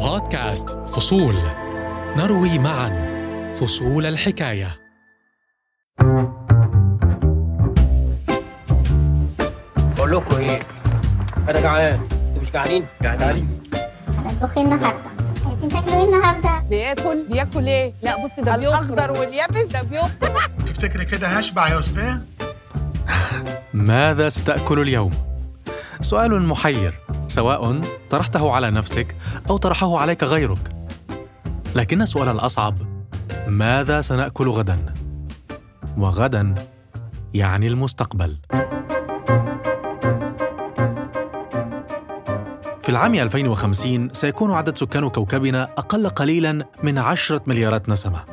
بودكاست فصول. نروي معا فصول الحكاية. بقول لكم إيه؟ أنا جعان. أنتوا مش جعانين؟ جعانين هتطبخي النهارده. عايزين تاكلوا إيه النهارده؟ بياكل. بياكل إيه؟ لا بصي ده الأخضر واليابس. ده بيخرج تفتكري كده هشبع يا أسرية؟ ماذا ستأكل اليوم؟ سؤال محير سواء طرحته على نفسك أو طرحه عليك غيرك. لكن السؤال الأصعب ماذا سنأكل غدا؟ وغدا يعني المستقبل. في العام 2050 سيكون عدد سكان كوكبنا أقل قليلا من عشرة مليارات نسمة.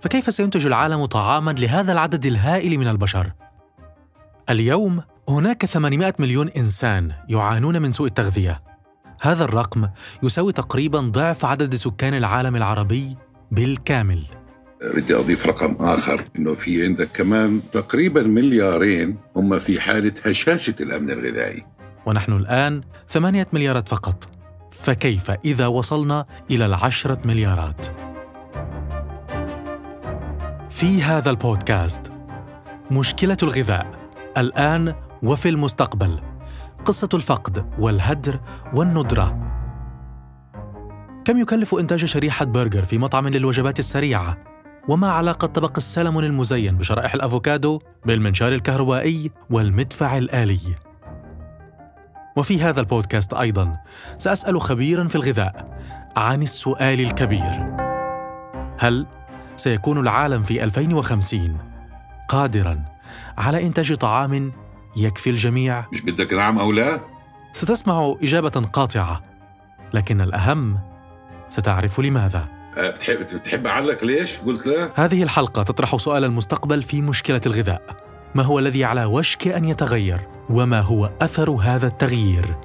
فكيف سينتج العالم طعاما لهذا العدد الهائل من البشر؟ اليوم هناك 800 مليون إنسان يعانون من سوء التغذية. هذا الرقم يساوي تقريبا ضعف عدد سكان العالم العربي بالكامل. بدي أضيف رقم آخر إنه في عندك كمان تقريبا مليارين هم في حالة هشاشة الأمن الغذائي. ونحن الآن ثمانية مليارات فقط. فكيف إذا وصلنا إلى العشرة مليارات؟ في هذا البودكاست مشكلة الغذاء. الآن وفي المستقبل قصة الفقد والهدر والندرة كم يكلف إنتاج شريحة برجر في مطعم للوجبات السريعة؟ وما علاقة طبق السلمون المزين بشرائح الأفوكادو بالمنشار الكهربائي والمدفع الآلي؟ وفي هذا البودكاست أيضا سأسأل خبيرا في الغذاء عن السؤال الكبير هل سيكون العالم في 2050 قادرا على إنتاج طعام يكفي الجميع. مش بدك نعم أو لا؟ ستسمع إجابة قاطعة لكن الأهم ستعرف لماذا. أه، بتحب بتحب أعلق ليش؟ قلت لا. هذه الحلقة تطرح سؤال المستقبل في مشكلة الغذاء. ما هو الذي على وشك أن يتغير؟ وما هو أثر هذا التغيير؟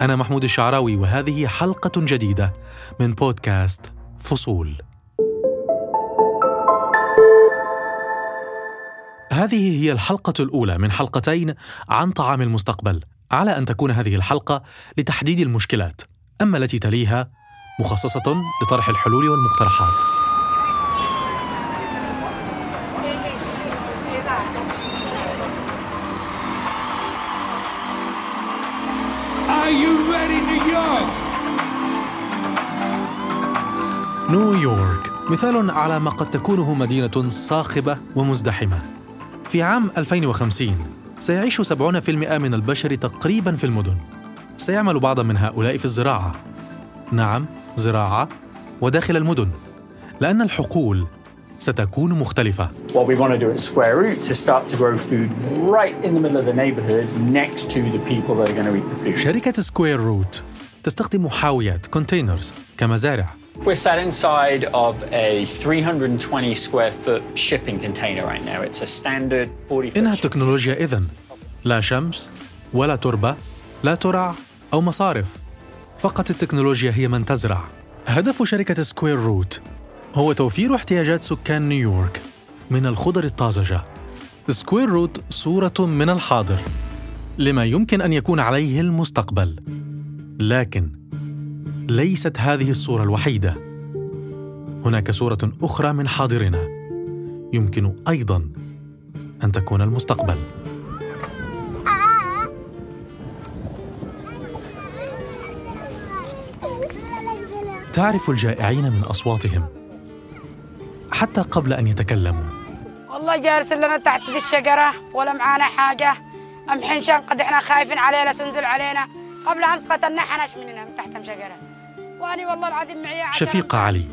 أنا محمود الشعراوي وهذه حلقة جديدة من بودكاست فصول. هذه هي الحلقة الأولى من حلقتين عن طعام المستقبل على أن تكون هذه الحلقة لتحديد المشكلات أما التي تليها مخصصة لطرح الحلول والمقترحات Are you ready, New York? نيويورك مثال على ما قد تكونه مدينة صاخبة ومزدحمة. في عام 2050 سيعيش 70% من البشر تقريبا في المدن. سيعمل بعض من هؤلاء في الزراعة. نعم، زراعة وداخل المدن. لأن الحقول ستكون مختلفة. What we want to do at Square Root is start to grow food right in the middle of the neighborhood next to the people that are going to eat the food. شركة Square Root تستخدم حاويات containers كمزارع We're sat inside of a 320 square foot shipping container right now. It's a standard 40 foot إنها التكنولوجيا إذن. لا شمس ولا تربة لا ترع أو مصارف. فقط التكنولوجيا هي من تزرع. هدف شركة Square Root هو توفير احتياجات سكان نيويورك من الخضر الطازجة. Square Root صورة من الحاضر لما يمكن أن يكون عليه المستقبل. لكن ليست هذه الصورة الوحيدة. هناك صورة أخرى من حاضرنا. يمكن أيضاً أن تكون المستقبل. تعرف الجائعين من أصواتهم حتى قبل أن يتكلموا. والله جالس لنا تحت ذي الشجرة ولا معانا حاجة. أم حنشان قد إحنا خايفين علينا تنزل علينا. قبل أمس قتلنا حنش مننا من تحت شجرة وأنا والله العظيم معي شفيقة علي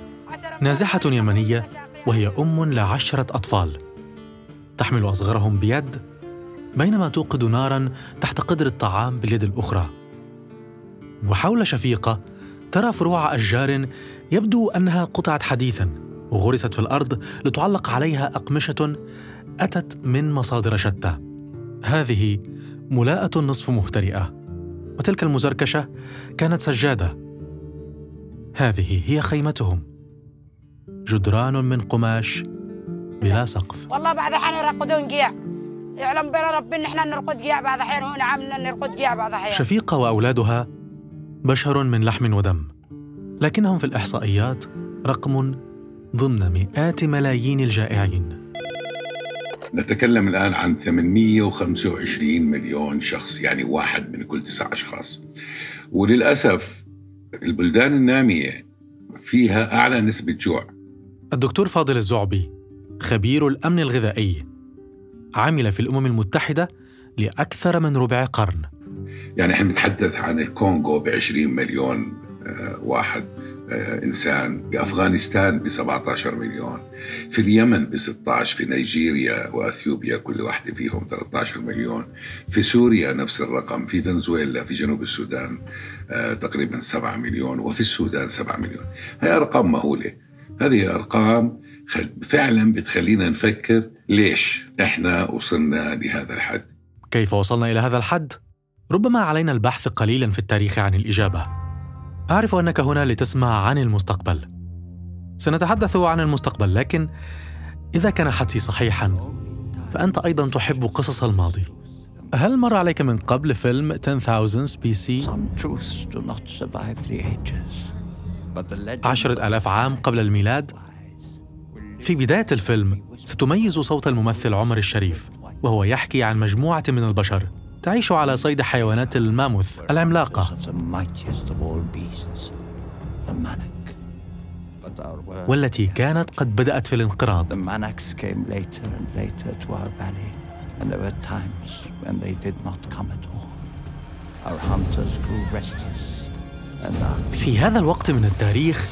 نازحة يمنية وهي أم لعشرة أطفال. تحمل أصغرهم بيد بينما توقد نارا تحت قدر الطعام باليد الأخرى. وحول شفيقة ترى فروع أشجار يبدو أنها قطعت حديثا وغرست في الأرض لتعلق عليها أقمشة أتت من مصادر شتى. هذه ملاءة نصف مهترئة. وتلك المزركشة كانت سجادة. هذه هي خيمتهم. جدران من قماش بلا سقف. والله بعد حين يرقدون قيع يعلم بين ربي ان إحنا نرقد قيع بعض احيان ونعم نرقد قيع بعض احيان شفيقة وأولادها بشر من لحم ودم لكنهم في الإحصائيات رقم ضمن مئات ملايين الجائعين. نتكلم الآن عن 825 مليون شخص يعني واحد من كل تسع أشخاص. وللأسف البلدان النامية فيها أعلى نسبة جوع. الدكتور فاضل الزعبي خبير الأمن الغذائي عمل في الأمم المتحدة لأكثر من ربع قرن. يعني إحنا بنتحدث عن الكونغو ب 20 مليون آه، واحد. إنسان بأفغانستان ب 17 مليون في اليمن ب 16 في نيجيريا وأثيوبيا كل واحدة فيهم 13 مليون في سوريا نفس الرقم في فنزويلا في جنوب السودان آه، تقريبا 7 مليون وفي السودان 7 مليون. هي أرقام مهولة. هذه أرقام فعلا بتخلينا نفكر ليش إحنا وصلنا لهذا الحد. كيف وصلنا إلى هذا الحد؟ ربما علينا البحث قليلا في التاريخ عن الإجابة. أعرف أنك هنا لتسمع عن المستقبل سنتحدث عن المستقبل لكن إذا كان حدسي صحيحا فأنت أيضا تحب قصص الماضي هل مر عليك من قبل فيلم 10000 بي سي؟ عشرة ألاف عام قبل الميلاد؟ في بداية الفيلم ستميز صوت الممثل عمر الشريف وهو يحكي عن مجموعة من البشر تعيش على صيد حيوانات الماموث العملاقة. والتي كانت قد بدأت في الانقراض. في هذا الوقت من التاريخ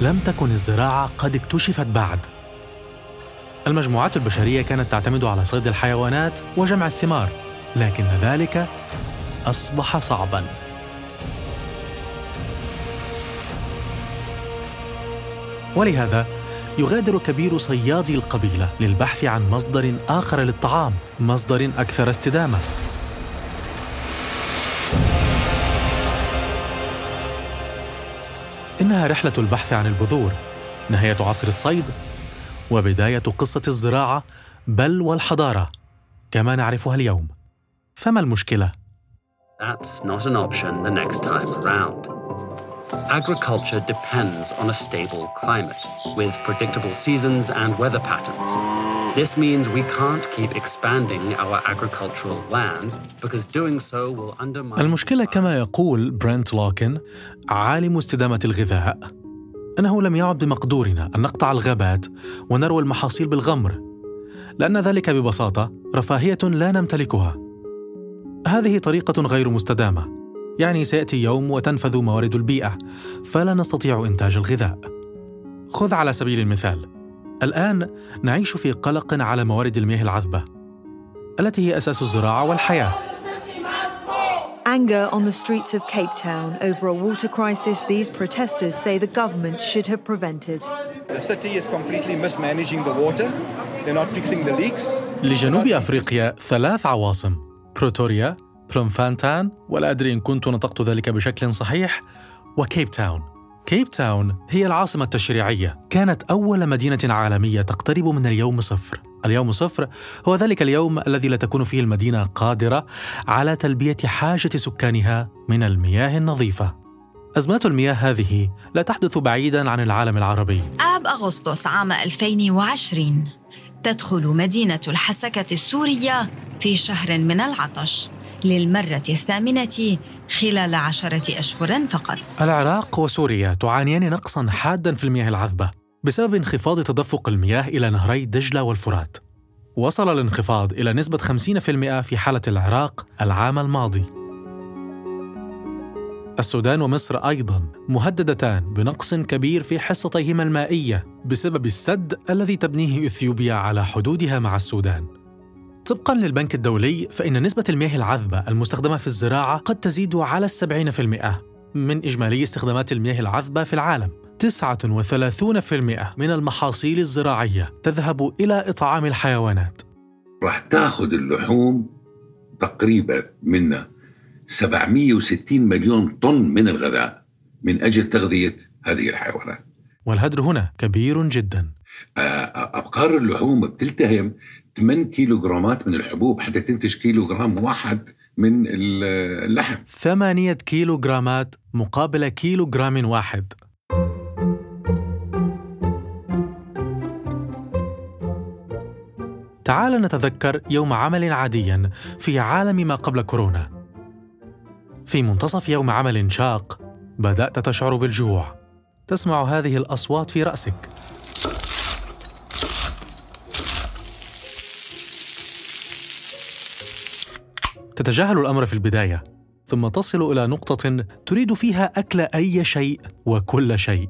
لم تكن الزراعة قد اكتشفت بعد. المجموعات البشرية كانت تعتمد على صيد الحيوانات وجمع الثمار. لكن ذلك أصبح صعبا. ولهذا يغادر كبير صيادي القبيلة للبحث عن مصدر آخر للطعام مصدر أكثر استدامة. إنها رحلة البحث عن البذور نهاية عصر الصيد وبداية قصة الزراعة بل والحضارة كما نعرفها اليوم. فما المشكلة؟ That's not an option the next time around. Agriculture depends on a stable climate with predictable seasons and weather patterns. This means we can't keep expanding our agricultural lands because doing so will undermine المشكلة كما يقول برنت لوكن عالم استدامة الغذاء أنه لم يعد بمقدورنا أن نقطع الغابات ونروي المحاصيل بالغمر لأن ذلك ببساطة رفاهية لا نمتلكها هذه طريقة غير مستدامة، يعني سيأتي يوم وتنفذ موارد البيئة، فلا نستطيع إنتاج الغذاء. خذ على سبيل المثال، الآن نعيش في قلق على موارد المياه العذبة، التي هي أساس الزراعة والحياة. Anger on the streets of Cape Town over a water crisis these protesters say the government should have prevented. The city is completely mismanaging the water. They're not fixing the leaks. لجنوب أفريقيا ثلاث عواصم بريتوريا بلومفونتين ولا أدري إن كنت نطقت ذلك بشكل صحيح وكيب تاون. كيب تاون هي العاصمة التشريعية. كانت أول مدينة عالمية تقترب من اليوم صفر. اليوم صفر هو ذلك اليوم الذي لا تكون فيه المدينة قادرة على تلبية حاجة سكانها من المياه النظيفة. أزمات المياه هذه لا تحدث بعيداً عن العالم العربي. آب أغسطس عام 2020 تدخل مدينة الحسكة السورية في شهر من العطش للمرة الثامنة خلال عشرة أشهر فقط. العراق وسوريا تعانيان نقصا حادا في المياه العذبة بسبب انخفاض تدفق المياه إلى نهري دجلة والفرات. وصل الانخفاض إلى نسبة 50% في حالة العراق العام الماضي. السودان ومصر أيضا مهددتان بنقص كبير في حصتيهما المائية بسبب السد الذي تبنيه إثيوبيا على حدودها مع السودان. طبقا للبنك الدولي فإن نسبة المياه العذبة المستخدمة في الزراعة قد تزيد على السبعين في المئة من إجمالي استخدامات المياه العذبة في العالم. 39% من المحاصيل الزراعية تذهب إلى إطعام الحيوانات. راح تاخذ اللحوم تقريبا منا 760 مليون طن من الغذاء من أجل تغذية هذه الحيوانات. والهدر هنا كبير جدا. آه، آه، أبقار اللحوم بتلتهم 8 كيلوغرامات من الحبوب حتى تنتج كيلوغرام واحد من اللحم. 8 كيلوغرامات مقابل كيلوغرام واحد. تعال نتذكر يوم عمل عاديا في عالم ما قبل كورونا. في منتصف يوم عمل شاق بدأت تشعر بالجوع. تسمع هذه الأصوات في رأسك. تتجاهل الأمر في البداية ثم تصل إلى نقطة تريد فيها أكل أي شيء وكل شيء.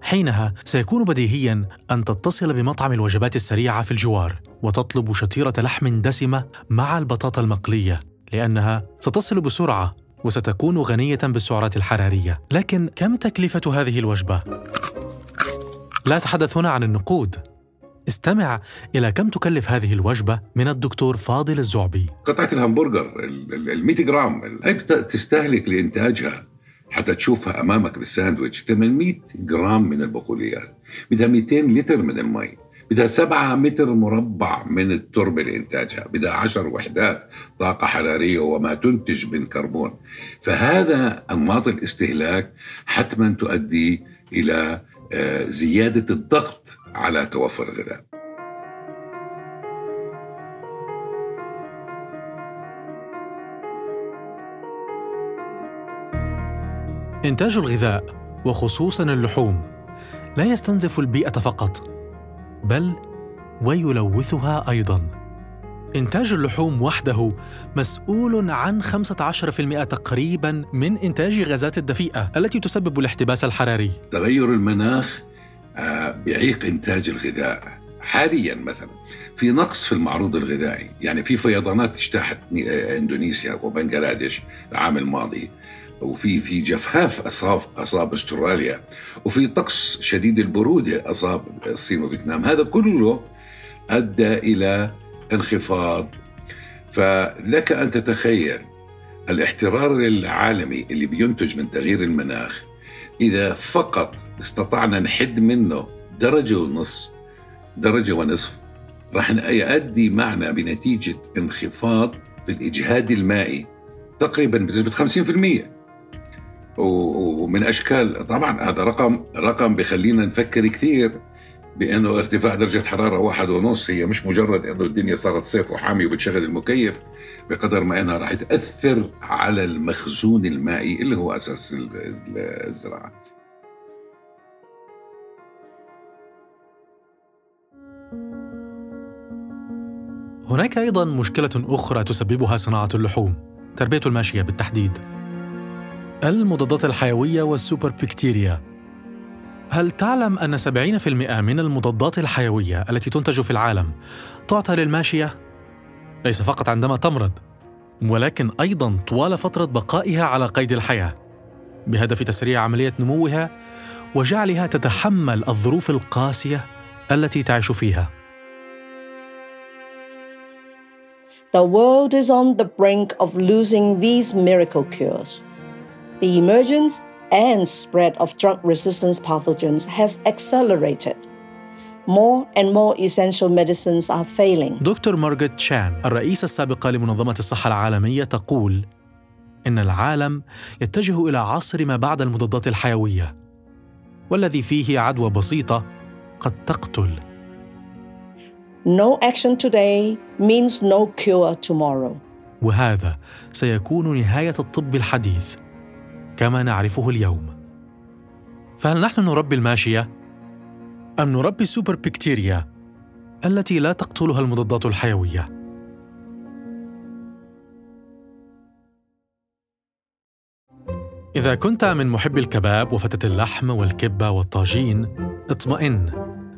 حينها سيكون بديهيا أن تتصل بمطعم الوجبات السريعة في الجوار وتطلب شتيره لحم دسمة مع البطاطا المقلية. لأنها ستصل بسرعة وستكون غنية بالسعرات الحرارية. لكن كم تكلفة هذه الوجبة؟ لا اتحدث هنا عن النقود. استمع إلى كم تكلف هذه الوجبة من الدكتور فاضل الزعبي. قطعة الهمبرجر ال 100 جرام هي تستهلك لإنتاجها حتى تشوفها أمامك بالساندويتش. 800 جرام من البقوليات بدها 200 لتر من المي. بدها 7 متر مربع من التربة لإنتاجها بدها 10 وحدات طاقة حرارية وما تنتج من كربون. فهذا أنماط الاستهلاك حتما تؤدي إلى آه، زيادة الضغط على توفر الغذاء. إنتاج الغذاء وخصوصا اللحوم لا يستنزف البيئة فقط بل ويلوثها أيضا. إنتاج اللحوم وحده مسؤول عن 15% تقريبا من إنتاج غازات الدفيئة التي تسبب الاحتباس الحراري. تغير المناخ آه، بيعيق إنتاج الغذاء. حاليا مثلا في نقص في المعروض الغذائي. يعني في فيضانات اجتاحت آه، إندونيسيا وبنغلاديش العام الماضي. وفي في جفاف أصاب أصاب أستراليا وفي طقس شديد البرودة أصاب الصين وفيتنام. هذا كله أدى إلى انخفاض. فلك أن تتخيل الاحترار العالمي اللي بينتج من تغيير المناخ إذا فقط استطعنا نحد منه درجة ونص درجة ونصف راح يؤدي معنا بنتيجة انخفاض في الإجهاد المائي تقريبا بنسبة 50% ومن أشكال. طبعا هذا رقم رقم بخلينا نفكر كثير بأنه ارتفاع درجة حرارة واحد ونص. هي مش مجرد أنه الدنيا صارت صيف وحامي وبتشغل المكيف بقدر ما أنها راح تأثر على المخزون المائي اللي هو أساس الزراعة. هناك أيضا مشكلة أخرى تسببها صناعة اللحوم تربية الماشية بالتحديد. المضادات الحيوية والسوبر بكتيريا هل تعلم أن 70% من المضادات الحيوية التي تنتج في العالم تعطى للماشية؟ ليس فقط عندما تمرض ولكن أيضا طوال فترة بقائها على قيد الحياة. بهدف تسريع عملية نموها وجعلها تتحمل الظروف القاسية التي تعيش فيها. The world is on the brink of losing these miracle cures. The emergence and spread of drug resistant pathogens has accelerated. More and more essential medicines are failing. دكتور مارغت شان الرئيسة السابقة لمنظمة الصحة العالمية تقول إن العالم يتجه إلى عصر ما بعد المضادات الحيوية والذي فيه عدوى بسيطة قد تقتل No action today means no cure tomorrow. وهذا سيكون نهاية الطب الحديث كما نعرفه اليوم. فهل نحن نربي الماشية؟ أم نربي السوبر بكتيريا التي لا تقتلها المضادات الحيوية؟ إذا كنت من محبي الكباب وفتة اللحم والكبة والطاجين اطمئن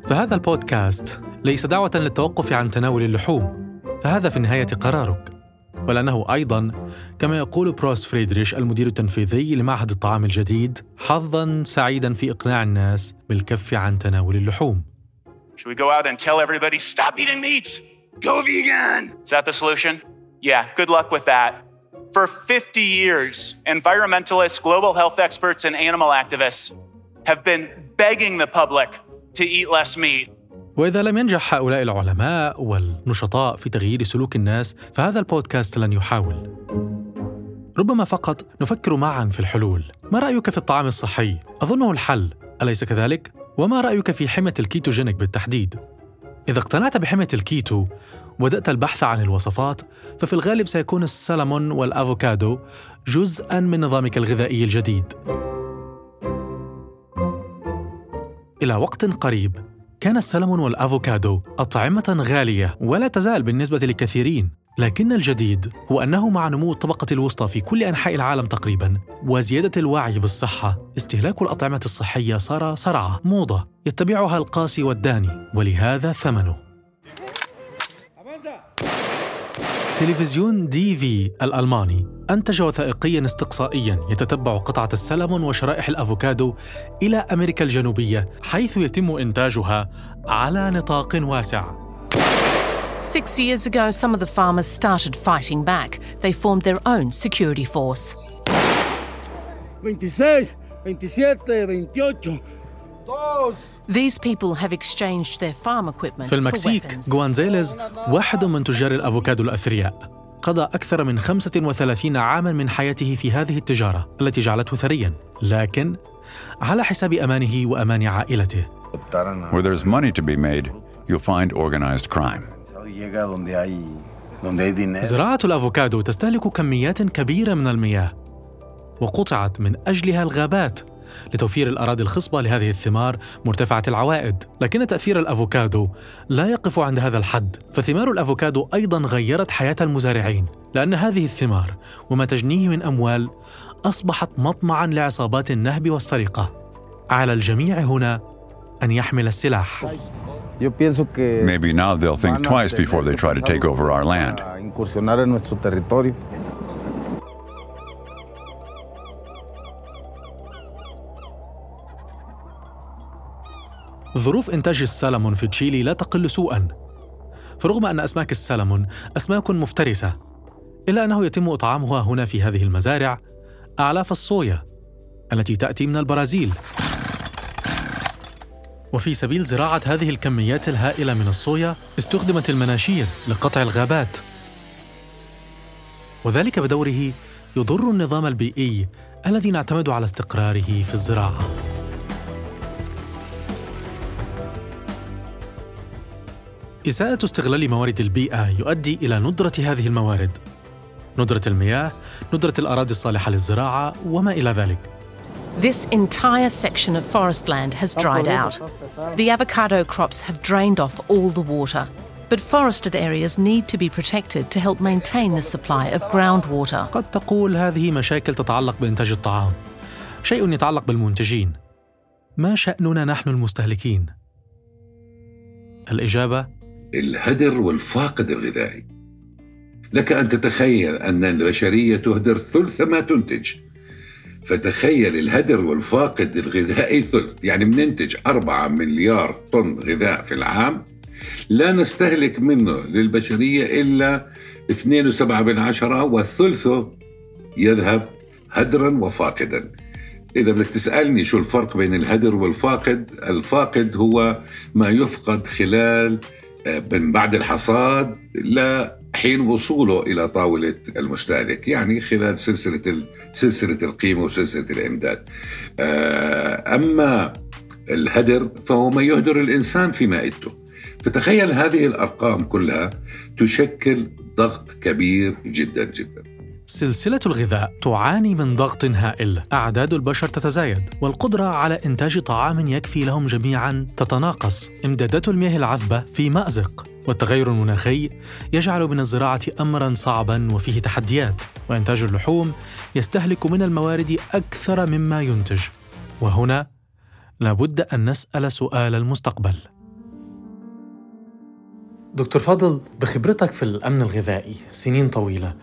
فهذا البودكاست ليس دعوة للتوقف عن تناول اللحوم فهذا في النهاية قرارك ولأنه أيضا كما يقول بروس فريدريش المدير التنفيذي لمعهد الطعام الجديد حظا سعيدا في إقناع الناس بالكف عن تناول اللحوم Should we go out and tell everybody, stop eating meat? Go vegan! Is that the solution? Yeah, good luck with that. For 50 years, environmentalists, global health experts, and animal activists have been begging the public to eat less meat. وإذا لم ينجح هؤلاء العلماء والنشطاء في تغيير سلوك الناس فهذا البودكاست لن يحاول ربما فقط نفكر معا في الحلول ما رأيك في الطعام الصحي؟ أظنه الحل أليس كذلك؟ وما رأيك في حمية ال ketogenic بالتحديد؟ إذا اقتنعت بحمية الكيتو وبدأت البحث عن الوصفات ففي الغالب سيكون السلمون والأفوكادو جزءا من نظامك الغذائي الجديد إلى وقت قريب كان السلمون والأفوكادو أطعمة غالية ولا تزال بالنسبة لكثيرين لكن الجديد هو أنه مع نمو الطبقة الوسطى في كل أنحاء العالم تقريبا وزيادة الوعي بالصحة استهلاك الأطعمة الصحية صار صرعة موضة يتبعها القاسي والداني ولهذا ثمنه. تلفزيون دي في الألماني أنتج وثائقيا استقصائيا يتتبع قطعة السلمون وشرائح الأفوكادو إلى أمريكا الجنوبية حيث يتم إنتاجها على نطاق واسع Six years ago, some of the farmers started fighting back. They formed their own security force. 26, 27, 28, 2, في for المكسيك. جوانزيليز واحد من تجار الأفوكادو الأثرياء قضى أكثر من 35 عاما من حياته في هذه التجارة التي جعلته ثريا لكن على حساب أمانه وأمان عائلته Where there's money to be made, you'll find organized crime. زراعة الأفوكادو تستهلك كميات كبيرة من المياه وقطعت من أجلها الغابات لتوفير الأراضي الخصبة لهذه الثمار مرتفعة العوائد. لكن تأثير الأفوكادو لا يقف عند هذا الحد فثمار الأفوكادو أيضا غيرت حياة المزارعين لأن هذه الثمار وما تجنيه من أموال أصبحت مطمعا لعصابات النهب والسرقة. على الجميع هنا أن يحمل السلاح. Maybe now they'll think twice before they try to take over our land. ظروف إنتاج السلمون في تشيلي لا تقل سوءا. فرغم أن أسماك السلمون أسماك مفترسة إلا أنه يتم إطعامها هنا في هذه المزارع أعلاف الصويا التي تأتي من البرازيل. وفي سبيل زراعة هذه الكميات الهائلة من الصويا استخدمت المناشير لقطع الغابات. وذلك بدوره يضر النظام البيئي الذي نعتمد على استقراره في الزراعة. إساءة استغلال موارد البيئة يؤدي إلى ندرة هذه الموارد ندرة المياه، ندرة الأراضي الصالحة للزراعة وما إلى ذلك This entire section of forest land has dried out. The avocado crops have drained off all the water. But forested areas need to be protected to help maintain the supply of groundwater. قد تقول هذه مشاكل تتعلق بإنتاج الطعام شيء يتعلق بالمنتجين ما شأننا نحن المستهلكين؟ الإجابة الهدر والفاقد الغذائي. لك أن تتخيل أن البشرية تهدر ثلث ما تنتج. فتخيل الهدر والفاقد الغذائي ثلث يعني بننتج أربعة مليار طن غذاء في العام. لا نستهلك منه للبشرية إلا 2.7 بالعشرة وثلثه يذهب هدرا وفاقدا. إذا بدك تسألني شو الفرق بين الهدر والفاقد الفاقد هو ما يفقد خلال من بعد الحصاد لحين وصوله إلى طاولة المستهلك يعني خلال سلسلة ال- سلسلة القيمة وسلسلة الإمداد. آه، أما الهدر فهو ما يهدر الإنسان في مائدته. فتخيل هذه الأرقام كلها تشكل ضغط كبير جدا جدا. سلسلة الغذاء تعاني من ضغط هائل، أعداد البشر تتزايد، والقدرة على إنتاج طعام يكفي لهم جميعا تتناقص، إمدادات المياه العذبة في مأزق، والتغير المناخي يجعل من الزراعة أمرا صعبا وفيه تحديات، وإنتاج اللحوم يستهلك من الموارد أكثر مما ينتج، وهنا لابد أن نسأل سؤال المستقبل. دكتور فاضل بخبرتك في الأمن الغذائي سنين طويلة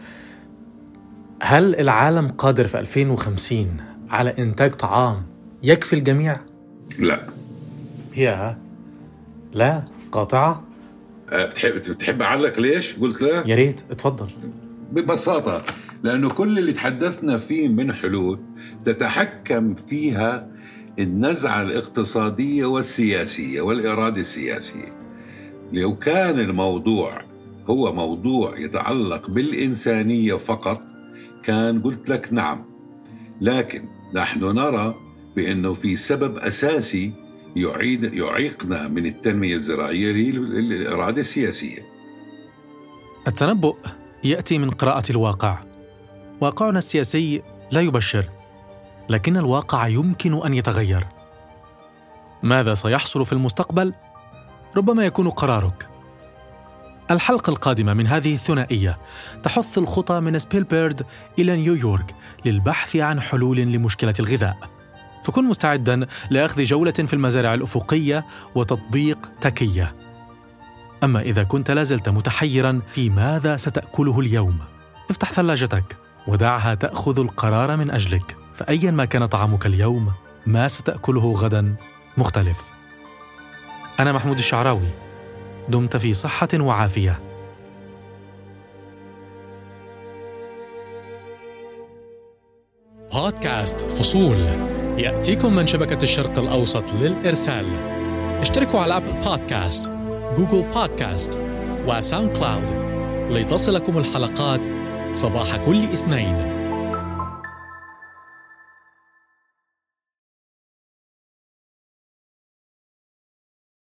هل العالم قادر في 2050 على إنتاج طعام يكفي الجميع؟ لا يا لا قاطعة؟ أه، بتحب بتحب أعلق ليش؟ قلت لا؟ يا ريت اتفضل ببساطة لأنه كل اللي تحدثنا فيه من حلول تتحكم فيها النزعة الاقتصادية والسياسية والإرادة السياسية لو كان الموضوع هو موضوع يتعلق بالإنسانية فقط كان قلت لك نعم لكن نحن نرى بأنه في سبب أساسي يعيد يعيقنا من التنمية الزراعية هي الاراده السياسية. التنبؤ يأتي من قراءة الواقع. واقعنا السياسي لا يبشر، لكن الواقع يمكن أن يتغير. ماذا سيحصل في المستقبل؟ ربما يكون قرارك. الحلقة القادمة من هذه الثنائية تحث الخطى من سبيلبيرد إلى نيويورك للبحث عن حلول لمشكلة الغذاء. فكن مستعدا لأخذ جولة في المزارع الأفقية وتطبيق تكية. أما إذا كنت لازلت متحيرا في ماذا ستأكله اليوم، افتح ثلاجتك ودعها تأخذ القرار من أجلك، فأيا ما كان طعامك اليوم، ما ستأكله غدا مختلف. أنا محمود الشعراوي دمت في صحة وعافية. بودكاست فصول يأتيكم من شبكة الشرق الأوسط للإرسال. اشتركوا على Apple Podcast، Google Podcast، و SoundCloud لتصلكم الحلقات صباح كل اثنين